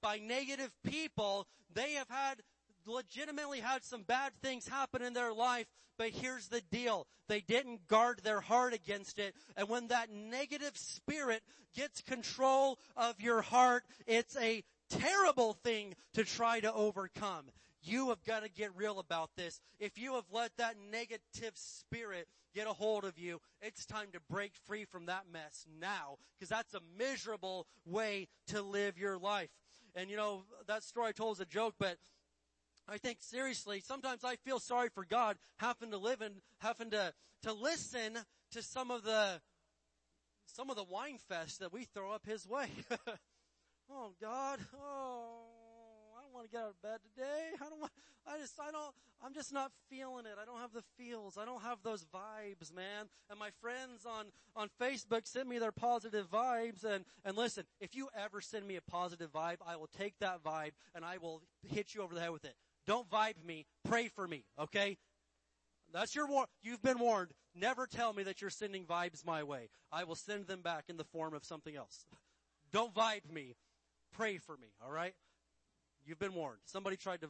by negative people. They have had legitimately had some bad things happen in their life, but here's the deal. They didn't guard their heart against it. And when that negative spirit gets control of your heart, it's a terrible thing to try to overcome. You have got to get real about this. If you have let that negative spirit get a hold of you, it's time to break free from that mess now, because that's a miserable way to live your life. And you know, that story I told is a joke, but I think seriously, sometimes I feel sorry for God having to live and having to, to listen to some of the, some of the whine fest that we throw up His way. oh God, oh, I don't want to get out of bed today. I don't want, I just, I don't, I'm just not feeling it. I don't have the feels. I don't have those vibes, man. And my friends on, on Facebook send me their positive vibes. And, and listen, if you ever send me a positive vibe, I will take that vibe and I will hit you over the head with it. Don't vibe me. Pray for me. Okay? That's your war. You've been warned. Never tell me that you're sending vibes my way. I will send them back in the form of something else. Don't vibe me. Pray for me. All right? You've been warned. Somebody tried to